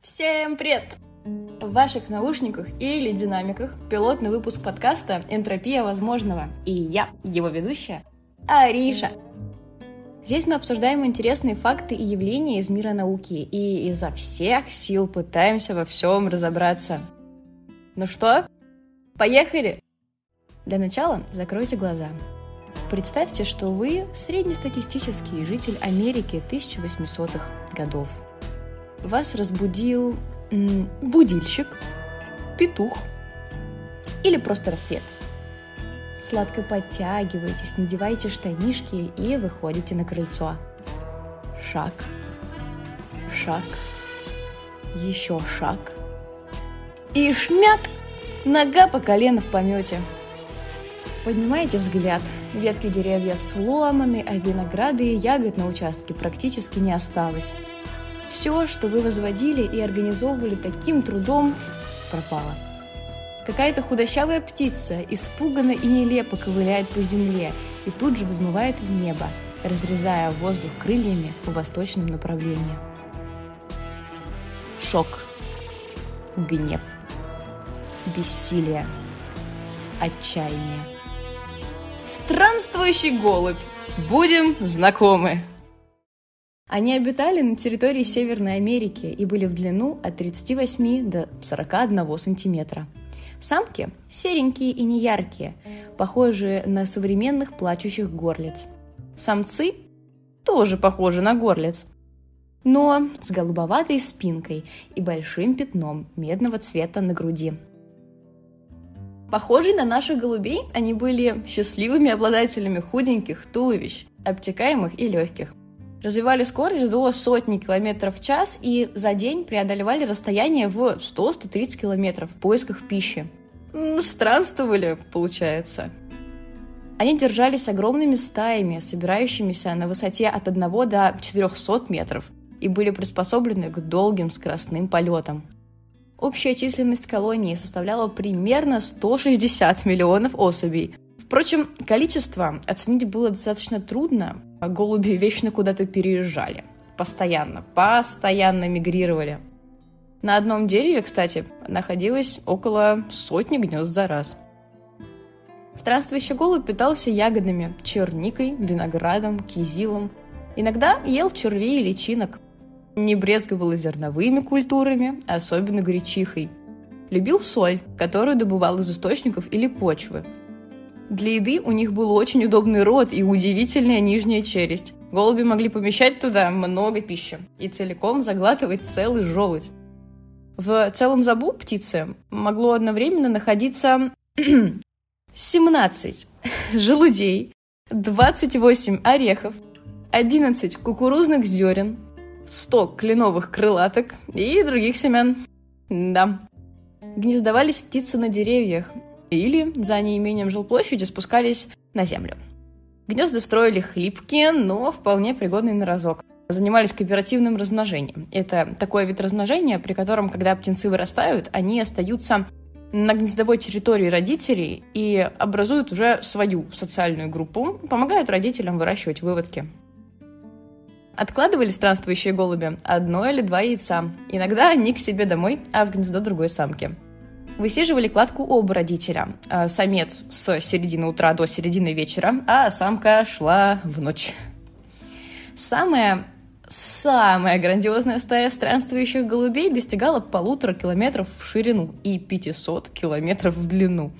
Всем привет! В ваших наушниках или динамиках пилотный выпуск подкаста «Энтропия возможного» и я, его ведущая, Ариша. Здесь мы обсуждаем интересные факты и явления из мира науки и изо всех сил пытаемся во всем разобраться. Ну что, поехали! Для начала закройте глаза. Представьте, что вы среднестатистический житель Америки 1800-х годов. Вас разбудил будильщик, петух или просто рассвет. Сладко подтягиваетесь, надеваете штанишки и выходите на крыльцо. Шаг, шаг, еще шаг. И шмяк! Нога по колено в помете. Поднимаете взгляд. Ветки деревьев сломаны, а винограда и ягод на участке практически не осталось. Все, что вы возводили и организовывали таким трудом, пропало. Какая-то худощавая птица испуганно и нелепо ковыляет по земле и тут же взмывает в небо, разрезая воздух крыльями по восточному направлению. Шок. Гнев. Бессилие. Отчаяние. Странствующий голубь. Будем знакомы. Они обитали на территории Северной Америки и были в длину от 38 до 41 сантиметра. Самки серенькие и неяркие, похожие на современных плачущих горлиц. Самцы тоже похожи на горлиц, но с голубоватой спинкой и большим пятном медного цвета на груди. Похожие на наших голубей, они были счастливыми обладателями худеньких туловищ, обтекаемых и легких. Развивали скорость до сотни километров в час и за день преодолевали расстояние в 100-130 километров в поисках пищи. Странствовали, получается. Они держались огромными стаями, собирающимися на высоте от 1 до 400 метров, и были приспособлены к долгим скоростным полетам. Общая численность колонии составляла примерно 160 миллионов особей. Впрочем, количество оценить было достаточно трудно, голуби вечно куда-то переезжали. Постоянно, постоянно мигрировали. На одном дереве, кстати, находилось около сотни гнезд за раз. Странствующий голубь питался ягодами, черникой, виноградом, кизилом. Иногда ел червей и личинок – не брезговал зерновыми культурами, особенно гречихой. Любил соль, которую добывал из источников или почвы. Для еды у них был очень удобный рот и удивительная нижняя челюсть. Голуби могли помещать туда много пищи и целиком заглатывать целый желудь. В целом забу птицы могло одновременно находиться 17 желудей, 28 орехов, 11 кукурузных зерен, 100 кленовых крылаток и других семян. Да. Гнездовались птицы на деревьях или за неимением жилплощади спускались на землю. Гнезда строили хлипкие, но вполне пригодные на разок. Занимались кооперативным размножением. Это такой вид размножения, при котором, когда птенцы вырастают, они остаются на гнездовой территории родителей и образуют уже свою социальную группу, помогают родителям выращивать выводки. Откладывали странствующие голуби одно или два яйца. Иногда не к себе домой, а в гнездо другой самки. Высиживали кладку оба родителя. А самец с середины утра до середины вечера, а самка шла в ночь. Самая самая грандиозная стая странствующих голубей достигала полутора километров в ширину и 500 километров в длину.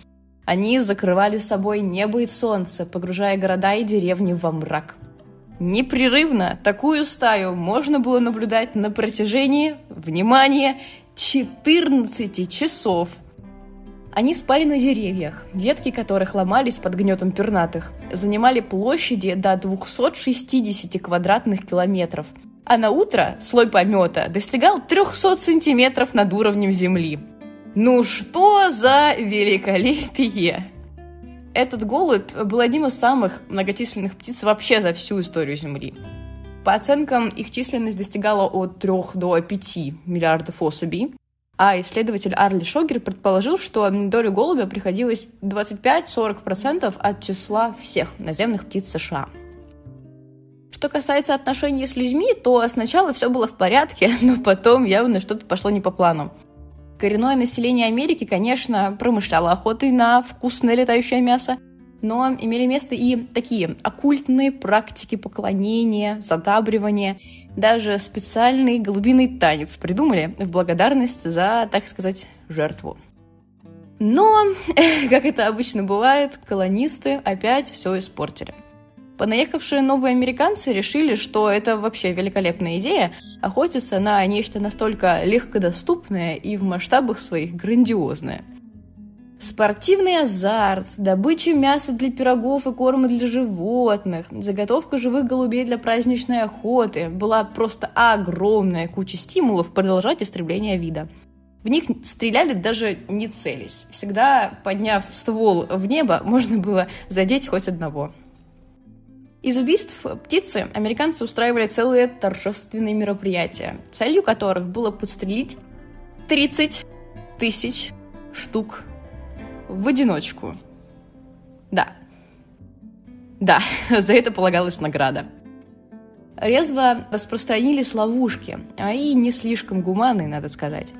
Они закрывали собой небо и солнце, погружая города и деревни во мрак – Непрерывно такую стаю можно было наблюдать на протяжении, внимание, 14 часов. Они спали на деревьях, ветки которых ломались под гнетом пернатых, занимали площади до 260 квадратных километров, а на утро слой помета достигал 300 сантиметров над уровнем земли. Ну что за великолепие! Этот голубь был одним из самых многочисленных птиц вообще за всю историю Земли. По оценкам, их численность достигала от 3 до 5 миллиардов особей, а исследователь Арли Шогер предположил, что на долю голубя приходилось 25-40% от числа всех наземных птиц США. Что касается отношений с людьми, то сначала все было в порядке, но потом явно что-то пошло не по плану. Коренное население Америки, конечно, промышляло охотой на вкусное летающее мясо, но имели место и такие оккультные практики поклонения, задабривания, даже специальный голубиный танец придумали в благодарность за, так сказать, жертву. Но, как это обычно бывает, колонисты опять все испортили. Понаехавшие новые американцы решили, что это вообще великолепная идея охотиться на нечто настолько легкодоступное и в масштабах своих грандиозное – Спортивный азарт, добыча мяса для пирогов и корма для животных, заготовка живых голубей для праздничной охоты. Была просто огромная куча стимулов продолжать истребление вида. В них стреляли даже не целясь. Всегда, подняв ствол в небо, можно было задеть хоть одного. Из убийств птицы американцы устраивали целые торжественные мероприятия, целью которых было подстрелить 30 тысяч штук в одиночку. Да. Да, за это полагалась награда. Резво распространились ловушки, а и не слишком гуманные, надо сказать.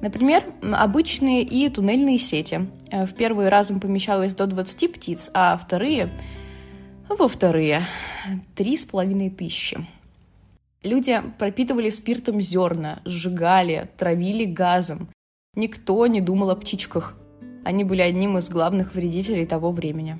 Например, обычные и туннельные сети. Э, в первые разом помещалось до 20 птиц, а вторые... Во вторые три с половиной тысячи. Люди пропитывали спиртом зерна, сжигали, травили газом. Никто не думал о птичках. Они были одним из главных вредителей того времени.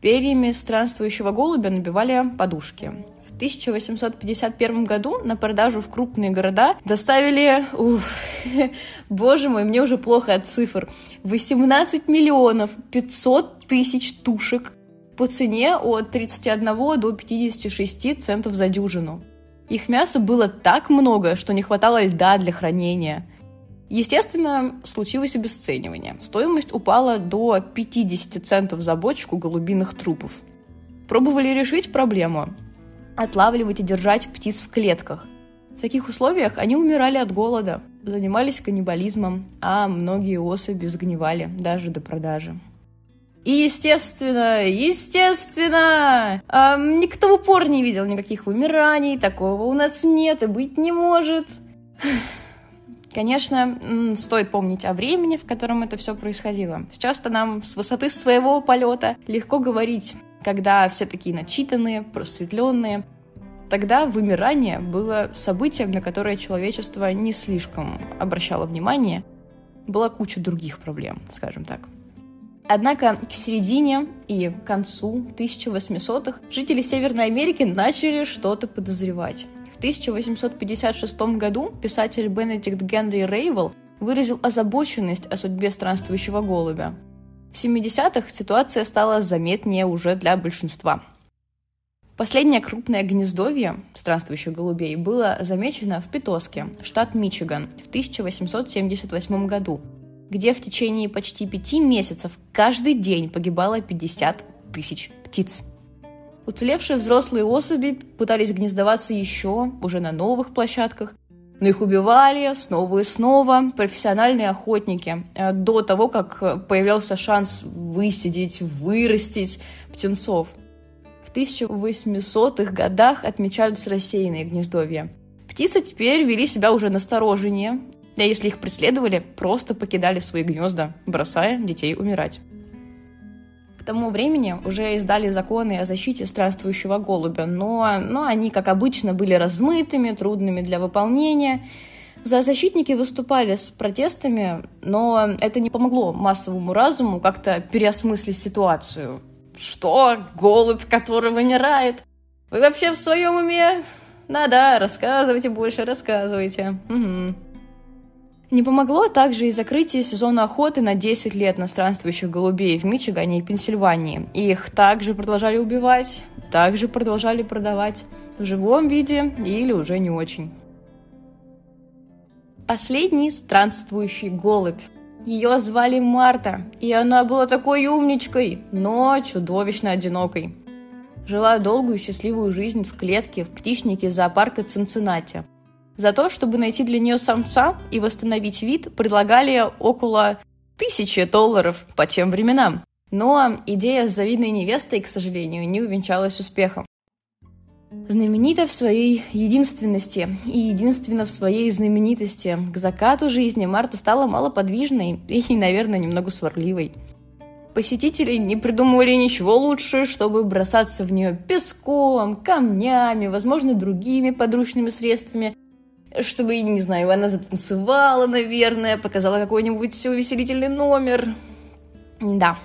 Перьями странствующего голубя набивали подушки. В 1851 году на продажу в крупные города доставили, уф, боже мой, мне уже плохо от цифр, 18 миллионов 500 тысяч тушек по цене от 31 до 56 центов за дюжину. Их мяса было так много, что не хватало льда для хранения. Естественно, случилось обесценивание. Стоимость упала до 50 центов за бочку голубиных трупов. Пробовали решить проблему – отлавливать и держать птиц в клетках. В таких условиях они умирали от голода, занимались каннибализмом, а многие особи сгнивали даже до продажи. И естественно, естественно, э, никто в упор не видел никаких вымираний, такого у нас нет и быть не может. Конечно, стоит помнить о времени, в котором это все происходило. Сейчас-то нам с высоты своего полета легко говорить, когда все такие начитанные, просветленные. Тогда вымирание было событием, на которое человечество не слишком обращало внимание. Была куча других проблем, скажем так. Однако к середине и к концу 1800-х жители Северной Америки начали что-то подозревать. В 1856 году писатель Бенедикт Генри Рейвел выразил озабоченность о судьбе странствующего голубя. В 70-х ситуация стала заметнее уже для большинства. Последнее крупное гнездовье странствующих голубей было замечено в Питоске, штат Мичиган, в 1878 году, где в течение почти пяти месяцев каждый день погибало 50 тысяч птиц. Уцелевшие взрослые особи пытались гнездоваться еще, уже на новых площадках, но их убивали снова и снова профессиональные охотники э, до того, как появлялся шанс высидеть, вырастить птенцов. В 1800-х годах отмечались рассеянные гнездовья. Птицы теперь вели себя уже настороженнее, а если их преследовали, просто покидали свои гнезда, бросая детей умирать. К тому времени уже издали законы о защите странствующего голубя, но, но они, как обычно, были размытыми, трудными для выполнения. защитники выступали с протестами, но это не помогло массовому разуму как-то переосмыслить ситуацию. Что? Голубь, который вымирает? Вы вообще в своем уме? Да-да, рассказывайте больше, рассказывайте. Угу. Не помогло также и закрытие сезона охоты на 10 лет на странствующих голубей в Мичигане и Пенсильвании. Их также продолжали убивать, также продолжали продавать в живом виде или уже не очень. Последний странствующий голубь. Ее звали Марта, и она была такой умничкой, но чудовищно одинокой. Жила долгую счастливую жизнь в клетке в птичнике зоопарка Цинциннати – за то, чтобы найти для нее самца и восстановить вид, предлагали около тысячи долларов по тем временам. Но идея с завидной невестой, к сожалению, не увенчалась успехом. Знаменита в своей единственности и единственно в своей знаменитости. К закату жизни Марта стала малоподвижной и, наверное, немного сварливой. Посетители не придумывали ничего лучше, чтобы бросаться в нее песком, камнями, возможно, другими подручными средствами, чтобы, не знаю, она затанцевала, наверное, показала какой-нибудь увеселительный номер. Да.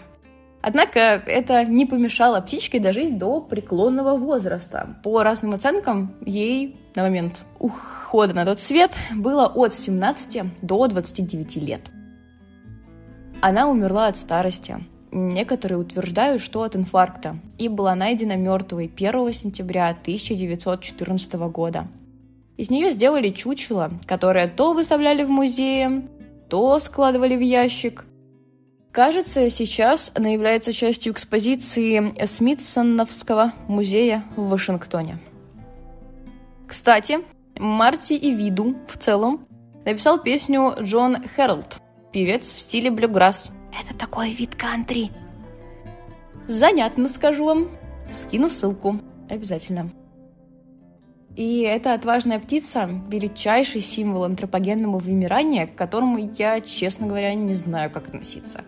Однако это не помешало птичке дожить до преклонного возраста. По разным оценкам, ей на момент ухода на тот свет было от 17 до 29 лет. Она умерла от старости. Некоторые утверждают, что от инфаркта, и была найдена мертвой 1 сентября 1914 года. Из нее сделали чучело, которое то выставляли в музее, то складывали в ящик. Кажется, сейчас она является частью экспозиции Смитсоновского музея в Вашингтоне. Кстати, Марти и Виду в целом написал песню Джон Хэролд, певец в стиле блюграсс – это такой вид кантри. Занятно, скажу вам. Скину ссылку. Обязательно. И эта отважная птица – величайший символ антропогенного вымирания, к которому я, честно говоря, не знаю, как относиться.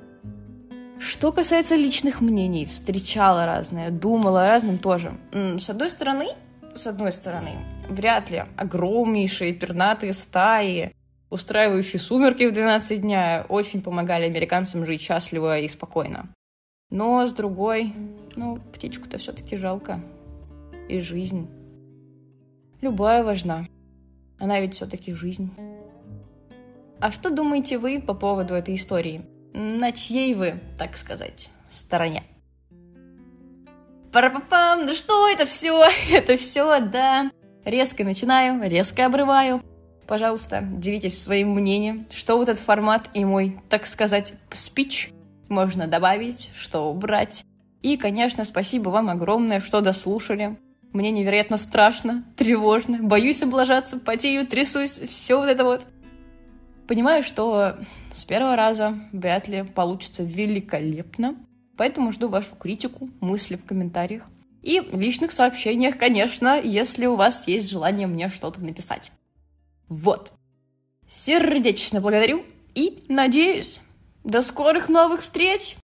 Что касается личных мнений, встречала разное, думала о разном тоже. С одной стороны, с одной стороны, вряд ли огромнейшие пернатые стаи устраивающие сумерки в 12 дня, очень помогали американцам жить счастливо и спокойно. Но с другой, ну, птичку-то все-таки жалко. И жизнь. Любая важна. Она ведь все-таки жизнь. А что думаете вы по поводу этой истории? На чьей вы, так сказать, стороне? Парапапам, да что это все? Это все, да. Резко начинаю, резко обрываю. Пожалуйста, делитесь своим мнением, что вот этот формат и мой, так сказать, спич можно добавить, что убрать. И, конечно, спасибо вам огромное, что дослушали. Мне невероятно страшно, тревожно, боюсь облажаться, потею, трясусь, все вот это вот. Понимаю, что с первого раза вряд ли получится великолепно, поэтому жду вашу критику, мысли в комментариях. И в личных сообщениях, конечно, если у вас есть желание мне что-то написать. Вот. Сердечно благодарю и надеюсь, до скорых новых встреч!